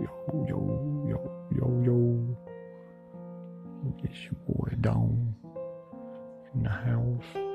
yo, yo, yo, yo, yo. It's your boy Dome in the house.